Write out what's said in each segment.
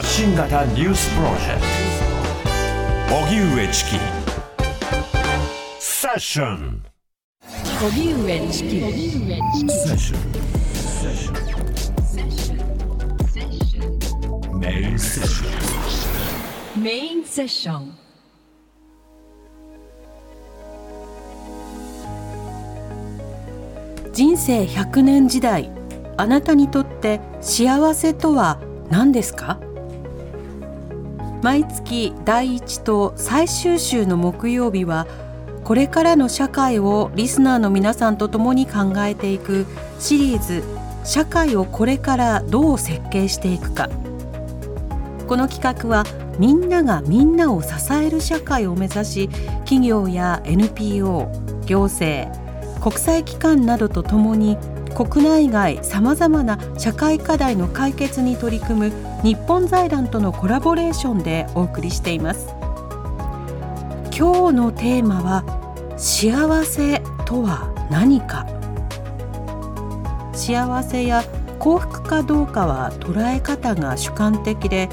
発信型ニュースプロジェクト。荻上チキ。セッション荻上チキ。セッションメインセッションメインセッション人生100年時代あなたにとって幸せとは何ですか？毎月第1と最終週の木曜日はこれからの社会をリスナーの皆さんと共に考えていくシリーズ「社会をこれからどう設計していくか」この企画はみんながみんなを支える社会を目指し企業や NPO 行政国際機関などとともに国内外さまざまな社会課題の解決に取り組む日本財団とのコラボレーションでお送りしています。今日のテーマは幸せとは何か。幸せや幸福かどうかは捉え方が主観的で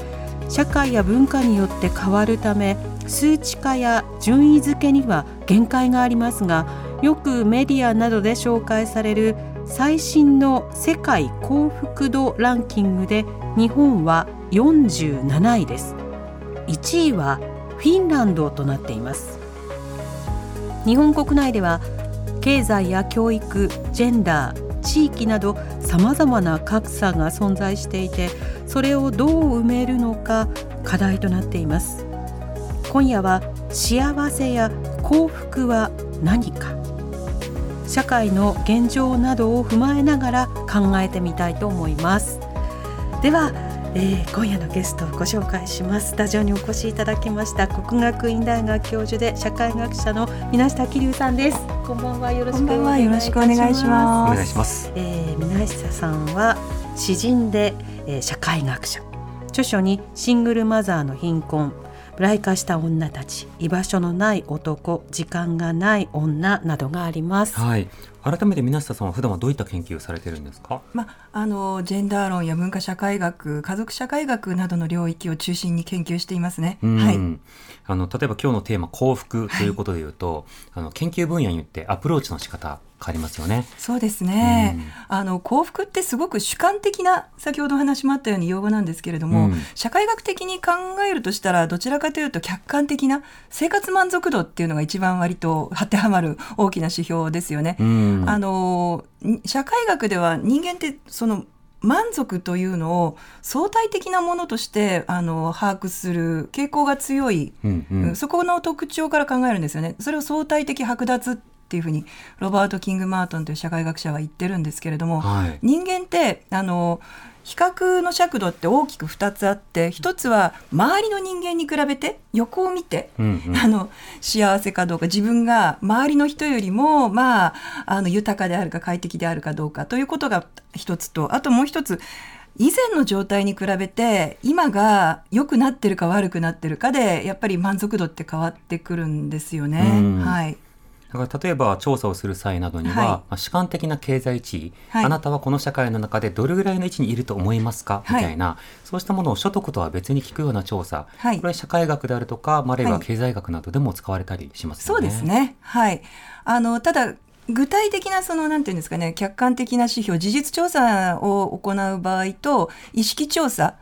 社会や文化によって変わるため数値化や順位付けには限界がありますがよくメディアなどで紹介される最新の世界幸福度ランキングで日本は47位です。1位はフィンランドとなっています。日本国内では経済や教育ジェンダー地域などさまざまな格差が存在していてそれをどう埋めるのか課題となっています。今夜は幸せや幸福は何か。社会の現状などを踏まえながら考えてみたいと思います。では、えー、今夜のゲストをご紹介します。スタジオにお越しいただきました国学院大学教授で社会学者の水下桐生さんです。こんばんはよろしくお願いします。お願いします。えー、水下さんは詩人で、えー、社会学者。著書にシングルマザーの貧困ブライ化した女たち居場所のない男時間がない女などがあります。はい。改めて皆下さんは普段はどういった研究をされてるんですか？まあのジェンダー論や文化社会学、家族社会学などの領域を中心に研究していますね。はい。あの例えば今日のテーマ幸福ということでいうと、はい、あの研究分野によってアプローチの仕方変わりますよね。そうですね。うん、あの幸福ってすごく主観的な先ほどお話もあったように用語なんですけれども、うん、社会学的に考えるとしたらどちらかというと客観的な生活満足度っていうのが一番割と当てはまる大きな指標ですよね。うん、あの社会学では人間ってその満足というのを相対的なものとしてあの把握する傾向が強い、うんうん、そこの特徴から考えるんですよね。それを相対的剥奪っていうふうにロバート・キング・マートンという社会学者は言ってるんですけれども、はい、人間ってあの比較の尺度って大きく2つあって1つは周りの人間に比べて横を見て、うんうん、あの幸せかどうか自分が周りの人よりも、まあ、あの豊かであるか快適であるかどうかということが1つとあともう1つ以前の状態に比べて今が良くなってるか悪くなってるかでやっぱり満足度って変わってくるんですよね。はいだから例えば調査をする際などには、はい、まあ、主観的な経済地位、はい、あなたはこの社会の中でどれぐらいの位置にいると思いますか、みたいな、そうしたものを所得とは別に聞くような調査、これ社会学であるとか、あるいは経済学などでも使われたりしますよね。そうですね。はい。あの、ただ、具体的なそのなんていうんですかね客観的な指標事実調査を行う場合と意識調査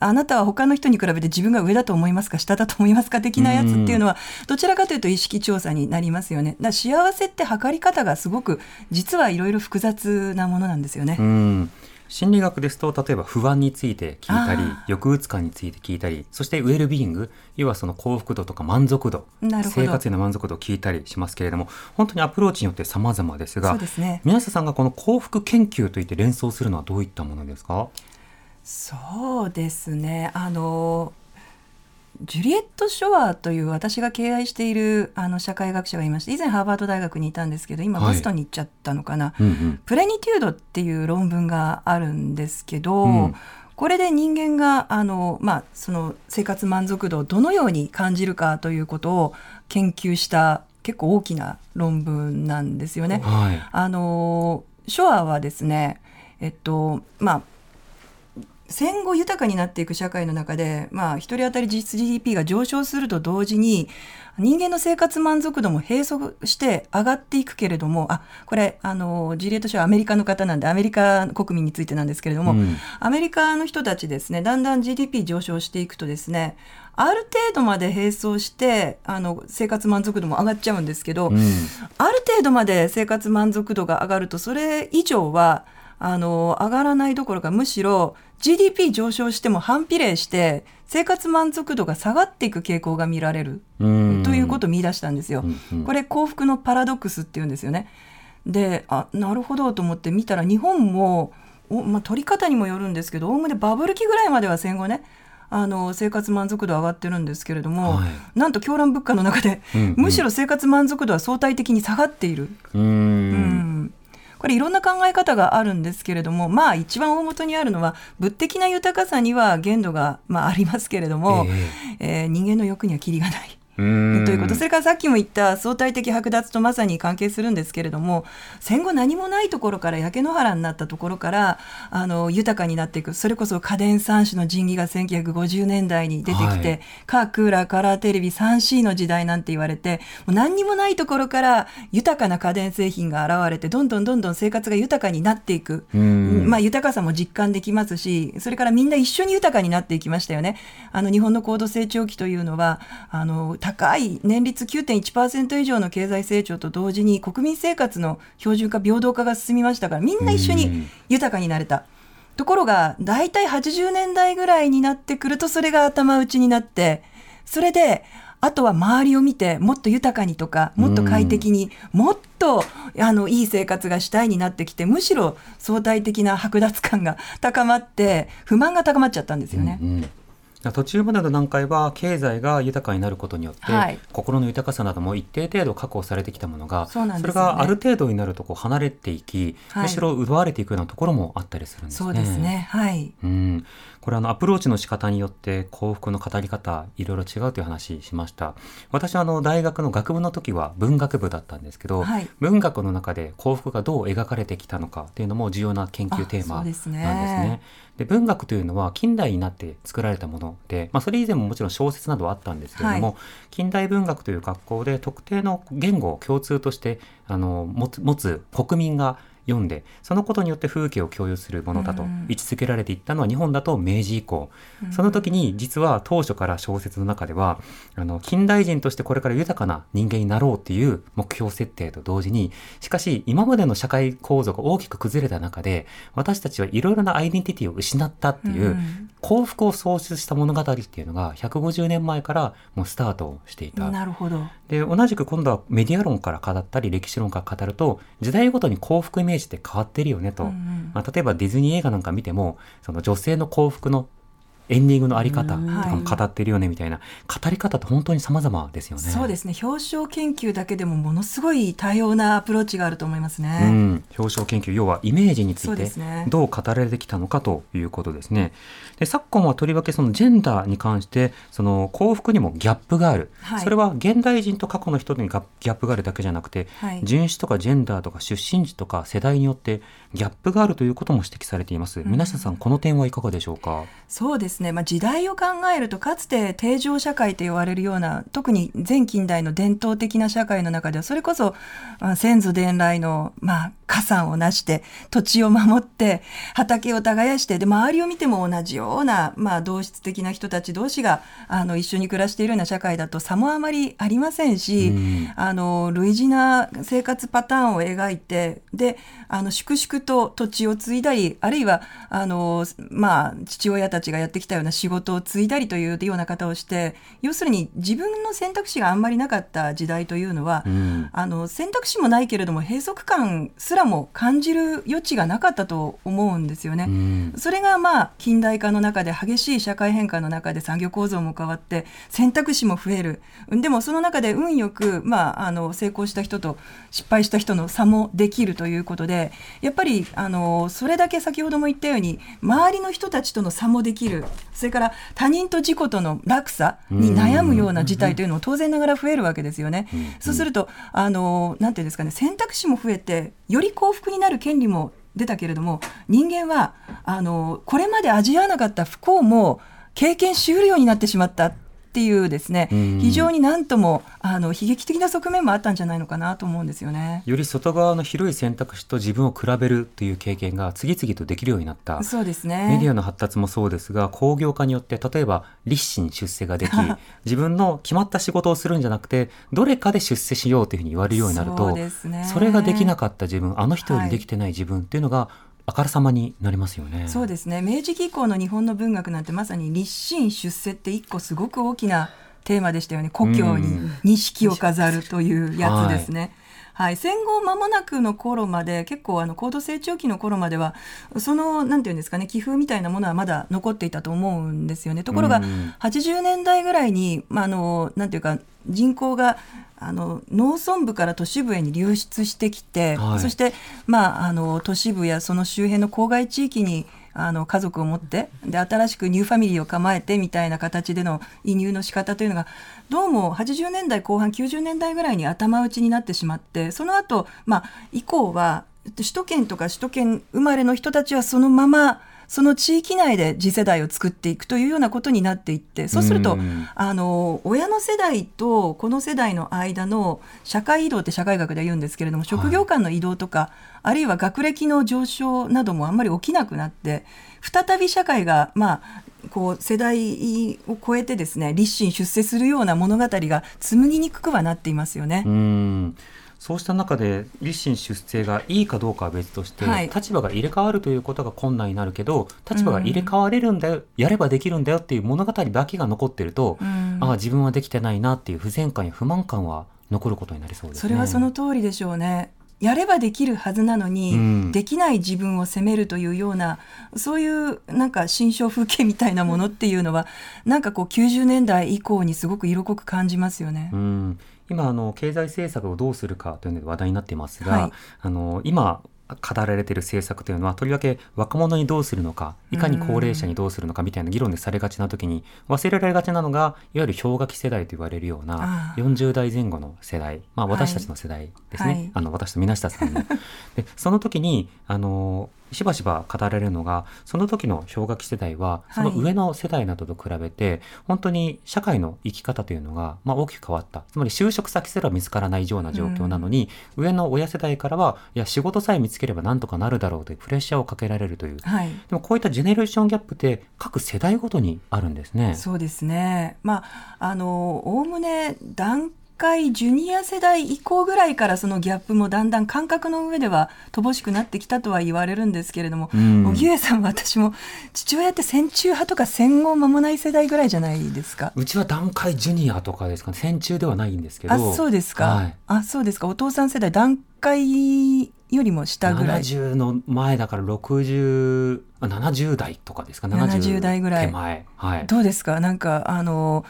あなたは他の人に比べて自分が上だと思いますか？下だと思いますか？的なやつっていうのはどちらかというと意識調査になりますよね。だ幸せって測り方がすごく実はいろいろ複雑なものなんですよね。うん。心理学ですと例えば不安について聞いたり抑うつ感について聞いたりそしてウェルビーイング要はその幸福度とか満足度生活への満足度を聞いたりしますけれども本当にアプローチによって様々ですがそうです、ね、宮下さんがこの幸福研究といって連想するのはどういったものですか？そうですね。あのジュリエット・ショアという私が敬愛しているあの社会学者がいまして以前ハーバード大学にいたんですけど今ボストンに行っちゃったのかな、はいうんうん、プレニテュードっていう論文があるんですけど、うん、これで人間があの、まあ、その生活満足度をどのように感じるかということを研究した結構大きな論文なんですよね。はい、あのショアはですねえっとまあ戦後豊かになっていく社会の中で、まあ、一人当たり実質 GDP が上昇すると同時に、人間の生活満足度も並走して上がっていくけれども、あ、これ、あの、事例としてはアメリカの方なんで、アメリカ国民についてなんですけれども、うん、アメリカの人たちですね、だんだん GDP 上昇していくとですね、ある程度まで並走してあの生活満足度も上がっちゃうんですけど、うん、ある程度まで生活満足度が上がるとそれ以上はあの上がらないどころかむしろ GDP 上昇しても反比例して生活満足度が下がっていく傾向が見られる。ということを見出したんですよ。これ幸福のパラドックスっていうんですよね。であなるほどと思って見たら日本もお、まあ、取り方にもよるんですけどおおむねバブル期ぐらいまでは戦後ねあの生活満足度上がってるんですけれども、はい、なんと狂乱物価の中で、うんうん、むしろ生活満足度は相対的に下がっている。うんこれいろんな考え方があるんですけれどもまあ一番大元にあるのは物的な豊かさには限度が、まあ、ありますけれども、えー、えー、人間の欲にはきりがない。ということ。それからさっきも言った相対的剥奪とまさに関係するんですけれども戦後何もないところから焼け野原になったところからあの豊かになっていく。それこそ家電3種の神器が1950年代に出てきて、はい、カークーラーカラーテレビ 3C の時代なんて言われてもう何にもないところから豊かな家電製品が現れてどんどんどんどん生活が豊かになっていく、まあ、豊かさも実感できますしそれからみんな一緒に豊かになっていきましたよね。あの日本の高度成長期というのはあの高い年率9.1%以上の経済成長と同時に国民生活の標準化平等化が進みましたからみんな一緒に豊かになれた。ところが大体80年代ぐらいになってくるとそれが頭打ちになってそれであとは周りを見てもっと豊かにとかもっと快適にもっとあのいい生活がしたいになってきてむしろ相対的な剥奪感が高まって不満が高まっちゃったんですよね。うんうん途中までの段階は経済が豊かになることによって、はい、心の豊かさなども一定程度確保されてきたものがそ、ね,、れがある程度になるとこう離れていき、はい、むしろ奪われていくようなところもあったりするんですね。そうですね。はい、うんこれあのアプローチの仕方によって幸福の語り方いろいろ違うという話しました。私はあの大学の学部の時は文学部だったんですけど、はい、文学の中で幸福がどう描かれてきたのかっていうのも重要な研究テーマなんですね。で文学というのは近代になって作られたもので、まあ、それ以前ももちろん小説などはあったんですけれども、はい、近代文学という学校で特定の言語を共通としてあの持つ持つ国民が読んでそのことによって風景を共有するものだと位置づけられていったのは日本だと明治以降、その時に実は当初から小説の中ではあの近代人としてこれから豊かな人間になろうっていう目標設定と同時にしかし今までの社会構造が大きく崩れた中で私たちはいろいろなアイデンティティを失ったっていう、幸福を創出した物語っていうのが150年前からもうスタートしていた。なるほど。で同じく今度はメディア論から語ったり歴史論から語ると時代ごとに幸福イメージって変わってるよねと、うんうん、まあ、例えばディズニー映画なんか見てもその女性の幸福のエンディングのあり方とかも語ってるよねみたいな、語り方って本当に様々ですよね。そうですね。表彰研究だけでもものすごい多様なアプローチがあると思いますね。うん、表彰研究、要はイメージについてどう語られてきたのかということですね。で昨今はとりわけそのジェンダーに関してその幸福にもギャップがある、はい、それは現代人と過去の人にギャップがあるだけじゃなくて、はい、人種とかジェンダーとか出身地とか世代によってギャップがあるということも指摘されています。皆さんこの点はいかがでしょうか？そうですね。まあ時代を考えるとかつて定常社会と言われるような特に前近代の伝統的な社会の中ではそれこそ、まあ、先祖伝来のまあ加算をなして土地を守って畑を耕してで周りを見ても同じような、まあ、同質的な人たち同士があの一緒に暮らしているような社会だと差もあまりありませんし、うん、あの類似な生活パターンを描いてであの粛々と土地を継いだりあるいはあの、まあ、父親たちがやってきたたような仕事を継いだりというような方をして要するに自分の選択肢があんまりなかった時代というのは、うん、あの選択肢もないけれども閉塞感すららも感じる余地がなかったと思うんですよね。うん、それがまあ近代化の中で激しい社会変化の中で産業構造も変わって選択肢も増える。でもその中で運よく、まあ、あの成功した人と失敗した人の差もできるということでやっぱりあのそれだけ先ほども言ったように周りの人たちとの差もできる。それから他人と自己との落差に悩むような事態というのも当然ながら増えるわけですよね。そうするとあのなんていうんですかね選択肢も増えてより幸福になる権利も出たけれども人間はあのこれまで味わわなかった不幸も経験しうるようになってしまった。っていうですね、非常になんともあの悲劇的な側面もあったんじゃないのかなと思うんですよね。より外側の広い選択肢と自分を比べるという経験が次々とできるようになった。そうですね。メディアの発達もそうですが、工業化によって例えば立身出世ができ、自分の決まった仕事をするんじゃなくて、どれかで出世しようというふうに言われるようになると、そ,、ね、それができなかった自分、あの人よりできてない自分っていうのが、はいあからさまになりますよね。そうですね。明治期以降の日本の文学なんてまさに立身出世って一個すごく大きなテーマでしたよね。故郷に錦を飾るというやつですね。はい、戦後間もなくの頃まで結構あの高度成長期の頃まではそのなんていうんですかね寄付みたいなものはまだ残っていたと思うんですよね。ところが80年代ぐらいに、まあ、あのなんていうか人口があの農村部から都市部へに流出してきて、はい、そして、まあ、あの都市部やその周辺の郊外地域にあの家族を持ってで新しくニューファミリーを構えてみたいな形での移入の仕方というのがどうも80年代後半90年代ぐらいに頭打ちになってしまってその後、まあ以降は首都圏とか首都圏生まれの人たちはそのままその地域内で次世代を作っていくというようなことになっていってそうすると、あの親の世代とこの世代の間の社会移動って社会学で言うんですけれども職業間の移動とか、はい、あるいは学歴の上昇などもあんまり起きなくなって再び社会がまあこう世代を超えてですね立身出世するような物語が紡ぎにくくはなっていますよね。うんそうした中で立身出世がいいかどうかは別として、はい、立場が入れ替わるということが困難になるけど立場が入れ替われるんだよ、うん、やればできるんだよっていう物語だけが残ってると、うん、ああ自分はできてないなっていう不全感や不満感は残ることになりそうです、ね、それはその通りでしょうね。やればできるはずなのに、うん、できない自分を責めるというようなそういうなんか心象風景みたいなものっていうのはなんかこう90年代以降にすごく色濃く感じますよね。うん今あの経済政策をどうするかというので話題になっていますが、はい、あの今語られている政策というのはとりわけ若者にどうするのかいかに高齢者にどうするのかみたいな議論でされがちな時に忘れられがちなのがいわゆる氷河期世代と言われるような40代前後の世代、まあ、私たちの世代ですね、はい、あの私と皆下さんの。でその時にあのしばしば語られるのがその時の氷河期世代はその上の世代などと比べて、はい、本当に社会の生き方というのが、まあ、大きく変わった。つまり就職先すら見つからないような状況なのに、うん、上の親世代からはいや仕事さえ見つければなんとかなるだろうというプレッシャーをかけられるという、はい、でもこういったジェネレーションギャップって各世代ごとにあるんですね。そうですね。まああのおおむね段回ジュニア世代以降ぐらいからそのギャップもだんだん感覚の上では乏しくなってきたとは言われるんですけれども、荻上さんは私も父親って戦中派とか戦後間もない世代ぐらいじゃないですか。うちは段階ジュニアとかですかね。戦中ではないんですけど。あそうですか、はい、あそうですか。お父さん世代段階よりも下ぐらい。70の前だから60 70代とかですか。70代ぐらい。手前、はい、どうですか？なんかあの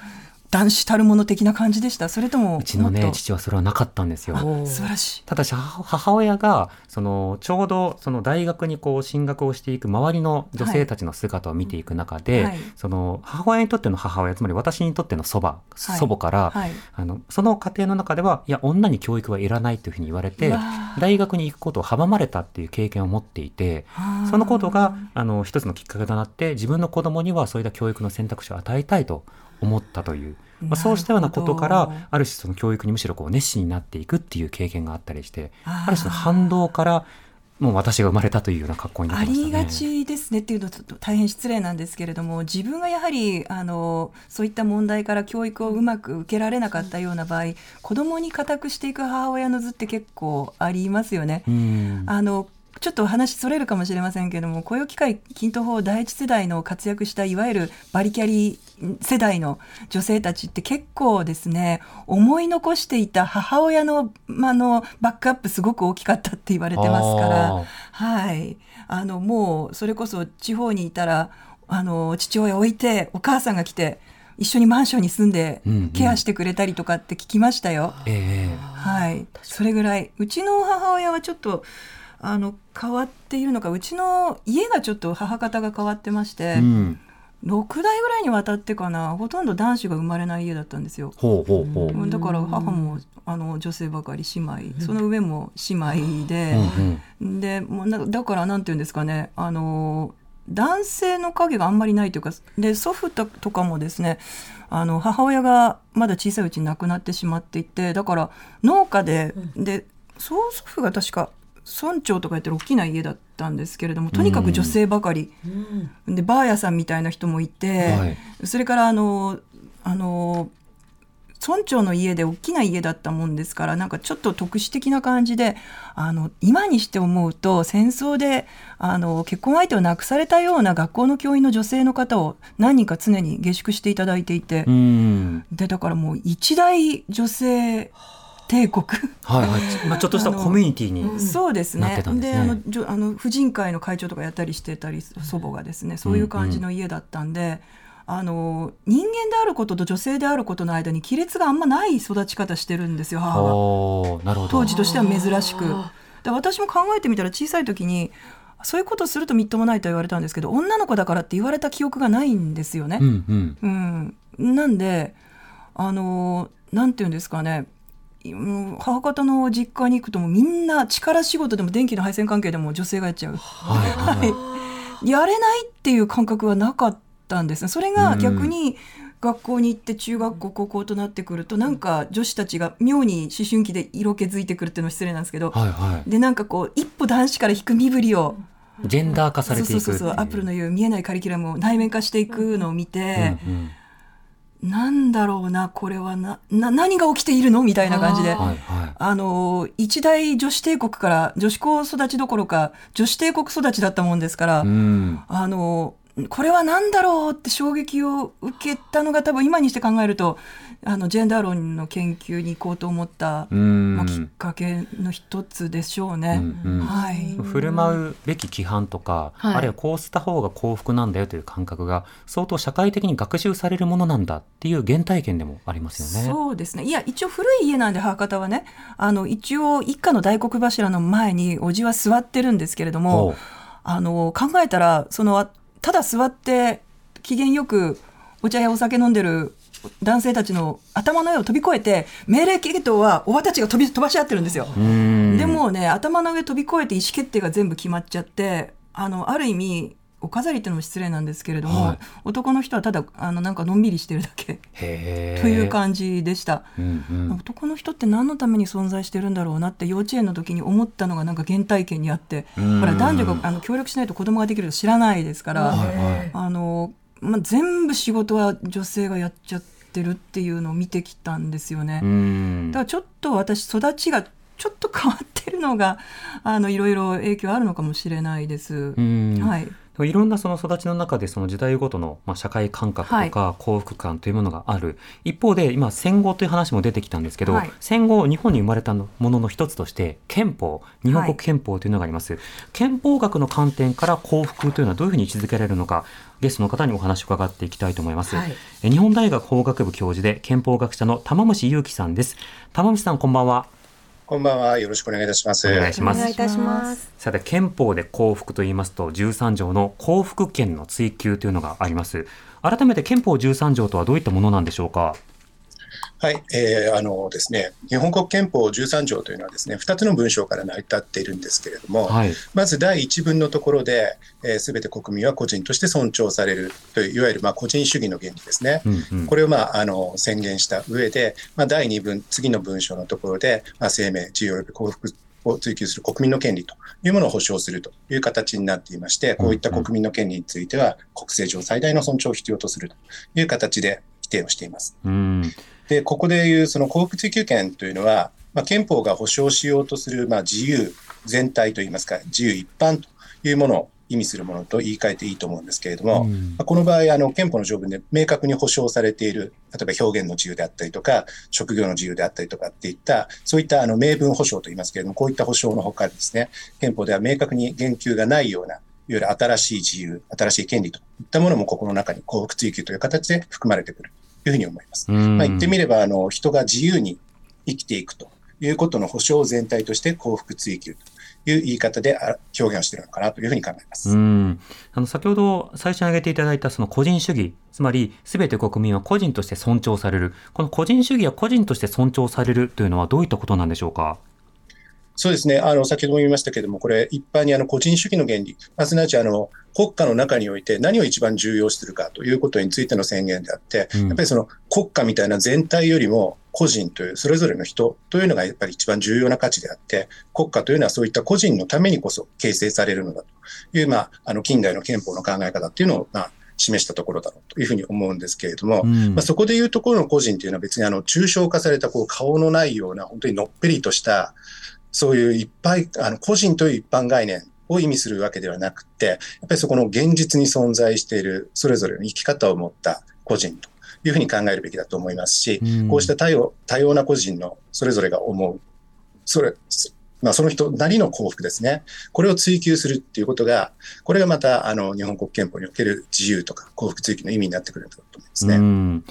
男子たるもの的な感じでした？それともうちのね父はそれはなかったんですよ。素晴らしい。ただし母親がそのちょうどその大学にこう進学をしていく周りの女性たちの姿を見ていく中で、はい、その母親にとっての母親つまり私にとっての祖母、はい、祖母から、はい、あのその家庭の中ではいや女に教育はいらないというふうに言われて大学に行くことを阻まれたっていう経験を持っていてそのことがあの一つのきっかけとなって自分の子供にはそういった教育の選択肢を与えたいと思ったという。まあ、そうしたようなことからある種その教育にむしろこう熱心になっていくっていう経験があったりしてある種の反動からもう私が生まれたというような格好になね、ありがちですねっていうと大変失礼なんですけれども自分がやはりあのそういった問題から教育をうまく受けられなかったような場合子供に固くしていく母親の図って結構ありますよね。あのちょっと話それるかもしれませんけれども雇用機会均等法第一世代の活躍したいわゆるバリキャリ世代の女性たちって結構ですね思い残していた母親の,、まあのバックアップすごく大きかったって言われてますからはい。あのもうそれこそ地方にいたらあの父親置いてお母さんが来て一緒にマンションに住んでケアしてくれたりとかって聞きましたよ。うんうん、はい、それぐらい。うちの母親はちょっとあの変わっているのかうちの家がちょっと母方が変わってまして、うん、6代ぐらいにわたってかなほとんど男子が生まれない家だったんですよ。ほうほうほう。だから母もあの女性ばかり姉妹その上も姉妹で、うんうん、でもうだからなんていうんですかねあの男性の影があんまりないというかで祖父とかもですねあの母親がまだ小さいうちに亡くなってしまっていてだから農家で,、で曽祖父が確か村長とかやってる大きな家だったんですけれどもとにかく女性ばかり、うん、でバーヤさんみたいな人もいて、はい、それからあのあの村長の家で大きな家だったもんですからなんかちょっと特殊的な感じであの今にして思うと戦争であの結婚相手を亡くされたような学校の教員の女性の方を何人か常に下宿していただいていて。でだからもう一大女性帝国。はい、はい、まあ、ちょっとしたコミュニティにそうですね。で、あのあの婦人会の会長とかやったりしてたり祖母がですねそういう感じの家だったんで、うん。うん、あの人間であることと女性であることの間に亀裂があんまない育ち方してるんですよ母は。なるほど。当時としては珍しく。で私も考えてみたら小さい時にそういうことするとみっともないと言われたんですけど女の子だからって言われた記憶がないんですよね。うん、うん。うん、なんであのなんていうんですかね母方の実家に行くともみんな力仕事でも電気の配線関係でも女性がやっちゃう、はい、やれないっていう感覚はなかったんですね。それが逆に学校に行って中学校高校となってくるとなんか女子たちが妙に思春期で色気づいてくるっていうのは失礼なんですけど、はいはい、でなんかこう一歩男子から引く身振りをジェンダー化されていくそうそうそう。アップルの言う見えないカリキュラムを内面化していくのを見て、うんうんなんだろうなこれはなな何が起きているの？みたいな感じで。あ、あの一大女子帝国から女子校育ちどころか女子帝国育ちだったもんですから、うん、あのこれは何だろうって衝撃を受けたのが多分今にして考えるとあのジェンダー論の研究に行こうと思った、まあ、きっかけの一つでしょうね。うんうん、はい、振る舞うべき規範とか、はい、あるいはこうした方が幸福なんだよという感覚が相当社会的に学習されるものなんだっていう原体験でもありますよね。そうですね。いや一応古い家なんで母方はねあの一応一家の大黒柱の前におじは座ってるんですけれどもあの考えたらそのただ座って機嫌よくお茶やお酒飲んでる男性たちの頭の上を飛び越えて命令系統はおばたちが飛び飛ばし合ってるんですよ。でもね頭の上飛び越えて意思決定が全部決まっちゃってあのある意味お飾りっていうのも失礼なんですけれども、はい、男の人はただあのなんかのんびりしてるだけ。という感じでした、うんうん、男の人って何のために存在してるんだろうなって幼稚園の時に思ったのがなんか原体験にあって、ほら男女があの協力しないと子供ができると知らないですから、あのまあ、全部仕事は女性がやっちゃってるっていうのを見てきたんですよね。だからちょっと私育ちがちょっと変わってるのがあのいろいろ影響あるのかもしれないです。はい。いろんなその育ちの中でその時代ごとのまあ社会感覚とか幸福感というものがある、はい、一方で今戦後という話も出てきたんですけど、はい、戦後日本に生まれたものの一つとして憲法日本国憲法というのがあります、はい、憲法学の観点から幸福というのはどういうふうに位置づけられるのかゲストの方にお話を伺っていきたいと思います、日本大学法学部教授で憲法学者の玉虫祐樹さんです。玉虫さんこんばんはこんばんは。よろしくお願いいたします。お願いします。お願いいたします。さて、憲法で幸福と言いますと、13条の幸福権の追求というのがあります。改めて憲法13条とはどういったものなんでしょうか？はい、えー、あのですね、日本国憲法13条というのはですね、2つの文章から成り立っているんですけれども、はい、まず第1文のところで、す、え、べ、て国民は個人として尊重されるという、いわゆるまあ個人主義の原理ですね。うんうん、これをまああの宣言した上で、まあ、第2文、次の文章のところで、まあ、生命、自由及び幸福を追求する国民の権利というものを保障するという形になっていまして、こういった国民の権利については、国政上最大の尊重を必要とするという形で規定をしています。うんで、ここでいうその幸福追求権というのは、まあ、憲法が保障しようとする、まあ、自由全体といいますか、自由一般というものを意味するものと言い換えていいと思うんですけれども、うん、この場合、あの憲法の条文で明確に保障されている、例えば表現の自由であったりとか、職業の自由であったりとかっていった、そういったあの明文保障といいますけれども、こういった保障のほかですね、憲法では明確に言及がないような、いわゆる新しい自由、新しい権利といったものもここの中に幸福追求という形で含まれてくる。いうふうに思います。まあ、言ってみれば、あの、人が自由に生きていくということの保障を全体として幸福追求という言い方で表現をしているのかなというふうに考えます。うんあの先ほど最初に挙げていただいたその個人主義、つまりすべて国民は個人として尊重される、この個人主義や個人として尊重されるというのはどういったことなんでしょうか？そうですね。あの、先ほども言いましたけれども、これ、一般にあの、個人主義の原理、すなわち、あの、国家の中において何を一番重要視するかということについての宣言であって、うん、やっぱりその国家みたいな全体よりも個人という、それぞれの人というのがやっぱり一番重要な価値であって、国家というのはそういった個人のためにこそ形成されるのだという、まあ、あの、近代の憲法の考え方っていうのを、まあ、示したところだろうというふうに思うんですけれども、うん、まあ、そこでいうところの個人というのは別にあの抽象化されたこう顔のないような本当にのっぺりとしたそういういっぱい、あの、個人という一般概念を意味するわけではなくて、やっぱりそこの現実に存在しているそれぞれの生き方を持った個人というふうに考えるべきだと思いますし、うん、こうした多様多様な個人のそれぞれが思う、それ、まあ、その人なりの幸福ですね。これを追求するっていうことが、これがまた、あの、日本国憲法における自由とか幸福追求の意味になってくるんだと思いますね。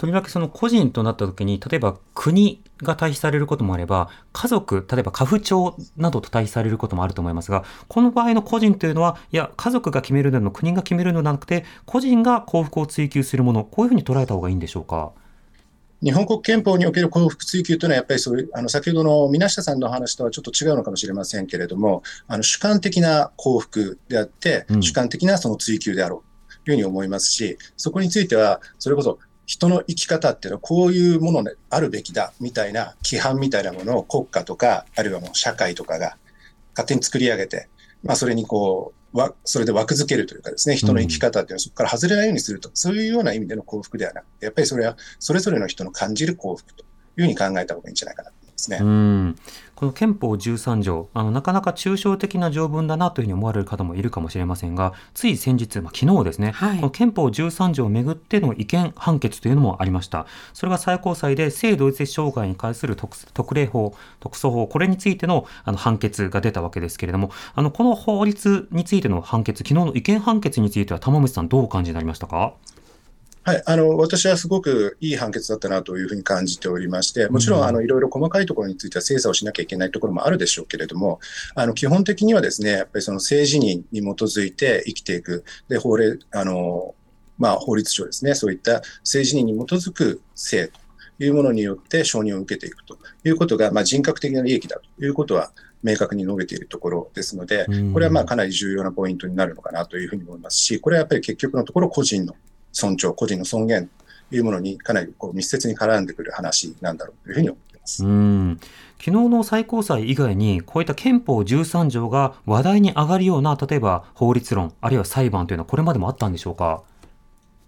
うんとりわけその個人となった時に、例えば国が対比されることもあれば、家族、例えば家父長などと対比されることもあると思いますが、この場合の個人というのは、いや、家族が決めるの国が決めるのではなくて、個人が幸福を追求するもの、こういうふうに捉えた方がいいんでしょうか？日本国憲法における幸福追求というのは、やっぱりそういう、あの、先ほどの皆下さんの話とはちょっと違うのかもしれませんけれども、あの、主観的な幸福であって、主観的なその追求であろうというふうに思いますし、そこについては、それこそ人の生き方っていうのはこういうものであるべきだみたいな規範みたいなものを国家とか、あるいはもう社会とかが勝手に作り上げて、まあそれにこう、わそれで枠付けるというかですね、人の生き方っていうのはそこから外れないようにすると、そういうような意味での幸福ではなくて、やっぱりそれはそれぞれの人の感じる幸福というふうに考えた方がいいんじゃないかな。と思いますね。うんこの憲法13条、あのなかなか抽象的な条文だなというふうに思われる方もいるかもしれませんが、つい先日、まあ、昨日ですね、はい、この憲法13条をめぐっての違憲判決というのもありました。それが最高裁で性同一性障害に関する特特例法、特措法、これについてのあの判決が出たわけですけれども、あのこの法律についての判決、昨日の違憲判決については玉虫さんどうお感じになりましたか？はい、あの、私はすごくいい判決だったなというふうに感じておりまして、もちろん、あの、いろいろ細かいところについては精査をしなきゃいけないところもあるでしょうけれども、あの、基本的にはですね、やっぱりその性自認に基づいて生きていく、で、法令、あの、まあ、法律上ですね、そういった性自認に基づく性というものによって承認を受けていくということが、まあ、人格的な利益だということは、明確に述べているところですので、これはまあかなり重要なポイントになるのかなというふうに思いますし、これはやっぱり結局のところ個人の尊重、個人の尊厳というものにかなりこう密接に絡んでくる話なんだろうというふうに思っています。うん昨日の最高裁以外に、こういった憲法13条が話題に上がるような、例えば法律論、あるいは裁判というのは、これまでもあったんでしょうか？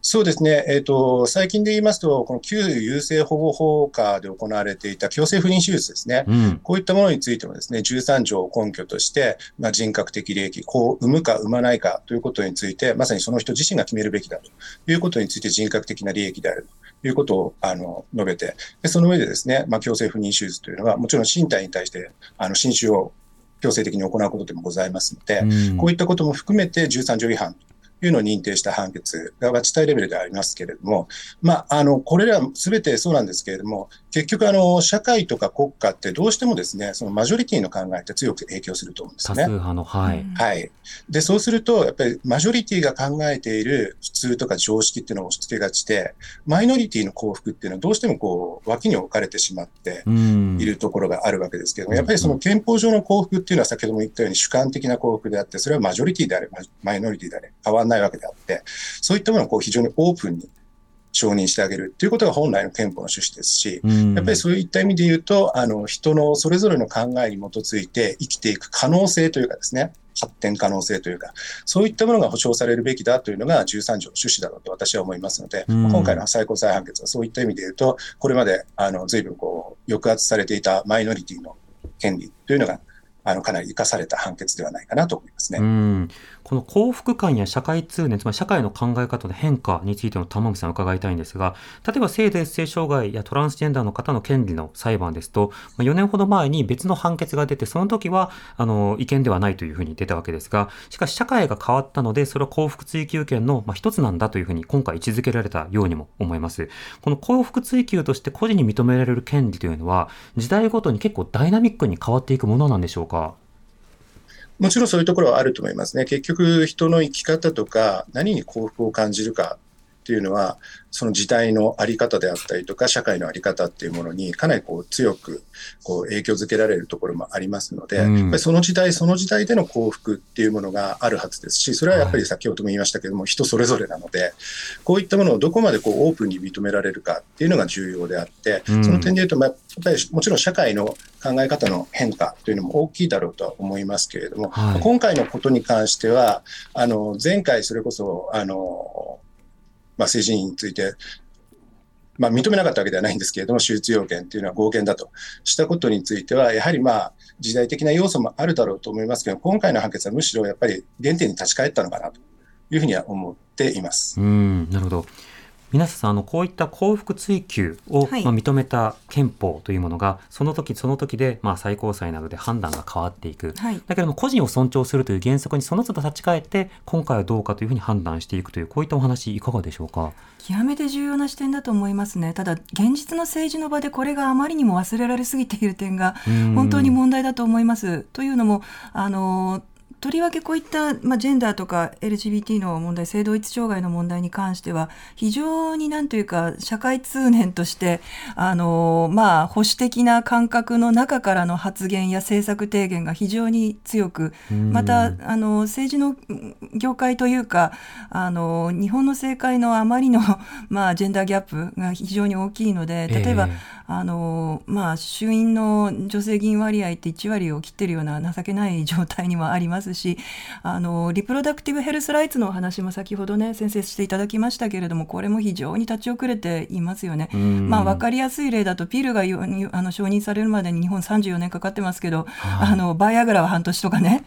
そうですね、えーと、最近で言いますと、この旧優生保護法下で行われていた強制不妊手術ですね、うん、こういったものについてもですね、13条を根拠として、まあ、人格的利益、こう産むか産まないかということについて、まさにその人自身が決めるべきだということについて人格的な利益であるということをあの述べて、でその上でですね、まあ、強制不妊手術というのは、もちろん身体に対してあの侵襲を強制的に行うことでもございますので、うん、こういったことも含めて13条違反いうのを認定した判決が地帯レベルでありますけれども、まあ、あの、これらすべてそうなんですけれども、結局、あの、社会とか国家ってどうしてもですね、そのマジョリティの考えって強く影響すると思うんですね。多数派の、はい。はい。で、そうすると、やっぱりマジョリティが考えている普通とか常識っていうのを押し付けがちで、マイノリティの幸福っていうのはどうしてもこう、脇に置かれてしまっているところがあるわけですけども、やっぱりその憲法上の幸福っていうのは先ほども言ったように主観的な幸福であって、それはマジョリティであれ、マイノリティであれ、変わらないわけであって、そういったものをこう非常にオープンに承認してあげるということが本来の憲法の趣旨ですし、やっぱりそういった意味で言うと、あの、人のそれぞれの考えに基づいて生きていく可能性というかですね、発展可能性というか、そういったものが保障されるべきだというのが13条の趣旨だろうと私は思いますので、今回の最高裁判決はそういった意味で言うと、これまで、あの、随分こう、抑圧されていたマイノリティの権利というのが、あの、かなり生かされた判決ではないかなと思いますね。この幸福感や社会通念、つまり社会の考え方の変化についての玉木さん伺いたいんですが、例えば性同性障害やトランスジェンダーの方の権利の裁判ですと、4年ほど前に別の判決が出て、その時は、あの、違憲ではないというふうに出たわけですが、しかし社会が変わったので、それは幸福追求権の、まあ、一つなんだというふうに今回位置づけられたようにも思います。この幸福追求として個人に認められる権利というのは、時代ごとに結構ダイナミックに変わっていくものなんでしょうか？もちろんそういうところはあると思いますね。結局、人の生き方とか、何に幸福を感じるかっていうのは、その時代のあり方であったりとか、社会のあり方っていうものにかなりこう強くこう影響づけられるところもありますので、うん、やっぱりその時代その時代での幸福っていうものがあるはずですし、それはやっぱり先ほども言いましたけども、人それぞれなので、こういったものをどこまでこうオープンに認められるかっていうのが重要であって、その点で言うと、まあ、やっぱりもちろん社会の考え方の変化というのも大きいだろうとは思いますけれども、はい、今回のことに関しては、あの前回それこそあのまあ、性自認について、まあ、認めなかったわけではないんですけれども、手術要件というのは合憲だとしたことについては、やはりまあ時代的な要素もあるだろうと思いますけど、今回の判決はむしろやっぱり原点に立ち返ったのかなというふうには思っています。うんなるほど皆さんあのこういった幸福追求を、まあ、認めた憲法というものがその時その時で、まあ、最高裁などで判断が変わっていく、はい、だけども個人を尊重するという原則にその都度立ち返って今回はどうかというふうに判断していくというこういったお話いかがでしょうか？極めて重要な視点だと思いますね。ただ現実の政治の場でこれがあまりにも忘れられすぎている点が本当に問題だと思います。というのもあのとりわけこういった、まあ、ジェンダーとか LGBT の問題性同一障害の問題に関しては非常になんというか社会通念としてあの、まあ、保守的な感覚の中からの発言や政策提言が非常に強くまたあの政治の業界というかあの日本の政界のあまりの、まあ、ジェンダーギャップが非常に大きいので例えば、えー、あのまあ、衆院の女性議員割合って1割を切ってるような情けない状態にはありますしあのリプロダクティブヘルスライツのお話も先ほどね先生していただきましたけれどもこれも非常に立ち遅れていますよね。まあ、分かりやすい例だとピルがあの承認されるまでに日本34年かかってますけど、はい、あのバイアグラは半年とかね。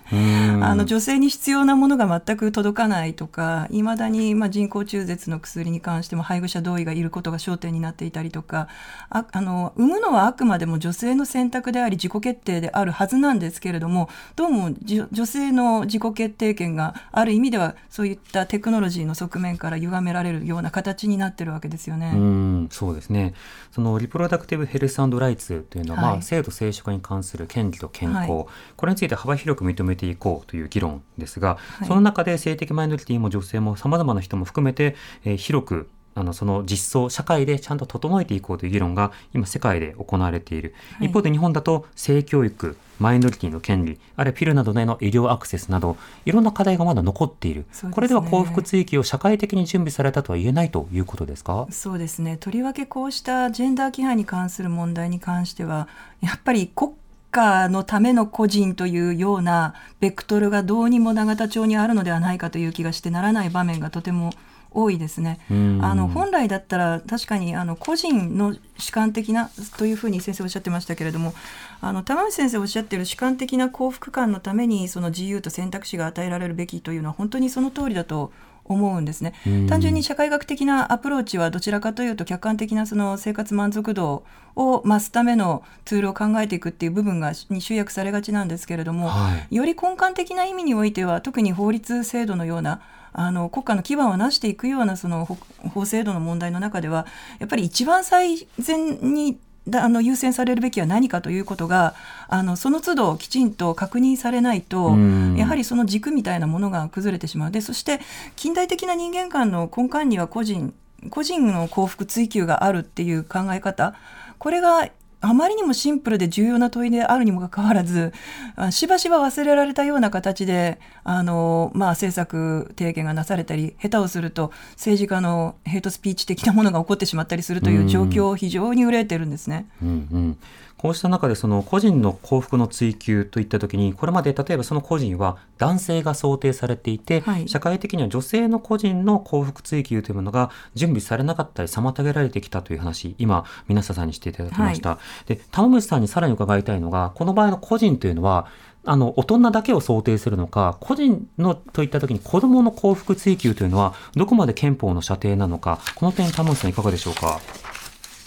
あの女性に必要なものが全く届かないとかいまだに、まあ、人工中絶の薬に関しても配偶者同意がいることが焦点になっていたりとかああの産むのはあくまでも女性の選択であり自己決定であるはずなんですけれどもどうも女性の自己決定権がある意味ではそういったテクノロジーの側面から歪められるような形になってるわけですよね。うんそうですね。そのリプロダクティブ・ヘルスライツというのは、はい、まあ、性と生殖に関する権利と健康、はい、これについて幅広く認めていこうという議論ですが、はい、その中で性的マイノリティも女性もさまざまな人も含めて、えー、広くあのその実装社会でちゃんと整えていこうという議論が今世界で行われている、はい、一方で日本だと性教育マイノリティの権利あるいはピルなどへの医療アクセスなどいろんな課題がまだ残っている、ね、これでは幸福追求を社会的に準備されたとは言えないということですか？そうですね。とりわけこうしたジェンダー規範に関する問題に関してはやっぱり国家のための個人というようなベクトルがどうにも永田町にあるのではないかという気がしてならない場面がとても多いですね。あの本来だったら確かにあの個人の主観的なというふうに先生おっしゃってましたけれどもあの玉内先生おっしゃってる主観的な幸福感のためにその自由と選択肢が与えられるべきというのは本当にその通りだと思うんですね。単純に社会学的なアプローチはどちらかというと客観的なその生活満足度を増すためのツールを考えていくっていう部分がに集約されがちなんですけれども、はい、より根幹的な意味においては特に法律制度のようなあの国家の基盤を成していくようなその法制度の問題の中ではやっぱり一番最善にあの優先されるべきは何かということがあのその都度きちんと確認されないとやはりその軸みたいなものが崩れてしまう。でそして近代的な人間観の根幹には個人個人の幸福追求があるっていう考え方。これがあまりにもシンプルで重要な問いであるにもかかわらずしばしば忘れられたような形であの、まあ、政策提言がなされたり下手をすると政治家のヘイトスピーチ的なものが起こってしまったりするという状況を非常に憂えてるんですね。うんうんこうした中でその個人の幸福の追求といったときにこれまで例えばその個人は男性が想定されていて、はい、社会的には女性の個人の幸福追求というものが準備されなかったり妨げられてきたという話今皆さんにしていただきました、はい、で玉虫さんにさらに伺いたいのがこの場合の個人というのはあの大人だけを想定するのか個人のといったときに子どもの幸福追求というのはどこまで憲法の射程なのかこの点玉虫さんいかがでしょうか？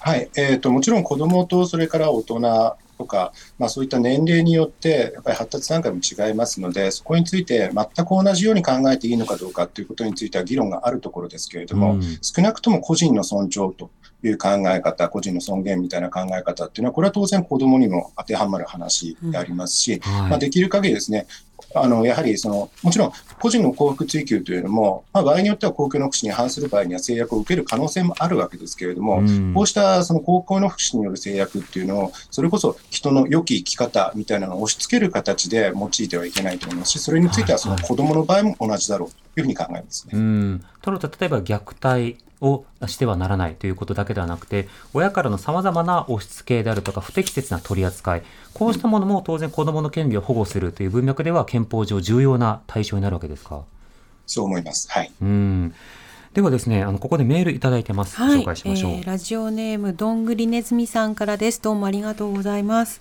はい、えーと、もちろん子どもとそれから大人とか、まあ、そういった年齢によってやっぱり発達段階も違いますのでそこについて全く同じように考えていいのかどうかということについては議論があるところですけれども、うん、少なくとも個人の尊重という考え方、個人の尊厳みたいな考え方っていうのは、これは当然子供にも当てはまる話でありますし、うんはい、まあ、できる限りですね、あのやはりその、もちろん個人の幸福追求というのも、まあ、場合によっては公共の福祉に反する場合には制約を受ける可能性もあるわけですけれども、うん、こうしたその公共の福祉による制約っていうのを、それこそ人の良き生き方みたいなのを押し付ける形で用いてはいけないと思いますし、それについてはその子どもの場合も同じだろうと。いうふうに考えますね。うんと例えば虐待をしてはならないということだけではなくて、親からのさまざまな押し付けであるとか、不適切な取り扱い、こうしたものも当然子どもの権利を保護するという文脈では憲法上重要な対象になるわけですか？そう思います。はい。うんではですね、あのここでメールいただいてます。はい、紹介しましょう、えー、ラジオネームどんぐりねずみさんからです。どうもありがとうございます。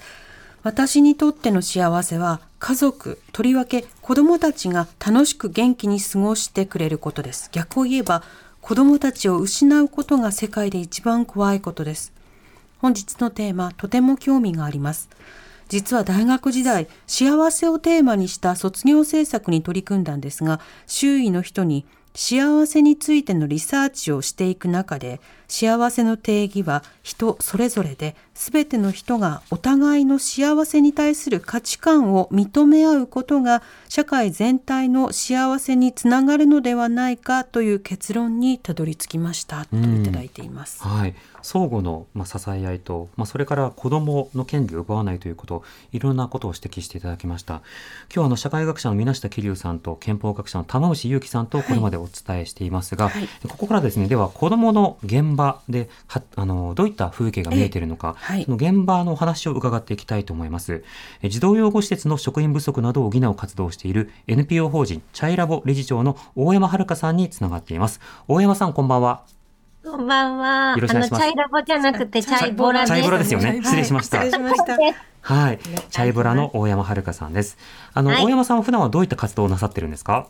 私にとっての幸せは家族、とりわけ子供たちが楽しく元気に過ごしてくれることです。逆を言えば子供たちを失うことが世界で一番怖いことです。本日のテーマ、とても興味があります。実は大学時代、幸せをテーマにした卒業制作に取り組んだんですが、周囲の人に幸せについてのリサーチをしていく中で幸せの定義は人それぞれで全ての人がお互いの幸せに対する価値観を認め合うことが社会全体の幸せにつながるのではないかという結論にたどり着きましたといただいています。はい、相互の、まあ、支え合いと、まあ、それから子どもの権利を奪わないということいろんなことを指摘していただきました。今日あの社会学者の水下桐生さんと憲法学者の玉牛祐樹さんとこれまでお伝えしていますが、はい、ここからですねでは子どもの現場ではあのどういった風景が見えているのか、はい、その現場のお話を伺っていきたいと思います児童養護施設の職員不足などを補う活動をしている NPO 法人チャイラボ理事長の大山遥さんにつながっています大山さんこんばんはこんばんは。よろしくお願いします。チャイラボじゃなくてチャイボラです。チャイボラですよね。失礼しました。失礼しました。はい。チャイボラの大山遥さんです。あの、はい、大山さんは普段はどういった活動をなさってるんですか？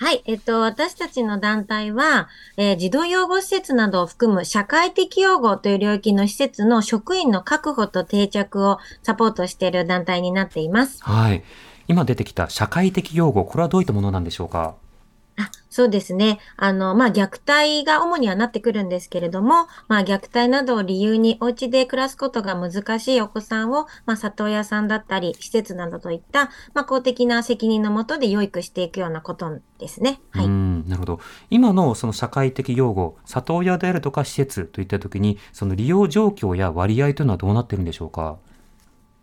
はい。えっと、私たちの団体は、えー、児童養護施設などを含む社会的養護という領域の施設の職員の確保と定着をサポートしている団体になっています。はい。今出てきた社会的養護、これはどういったものなんでしょうか？あそうですね。あの、まあ、虐待が主にはなってくるんですけれども、まあ、虐待などを理由にお家で暮らすことが難しいお子さんを、まあ、里親さんだったり、施設などといった、まあ、公的な責任のもとで養育していくようなことですね。はい。なるほど。今のその社会的養護、里親であるとか施設といったときに、その利用状況や割合というのはどうなってるんでしょうか？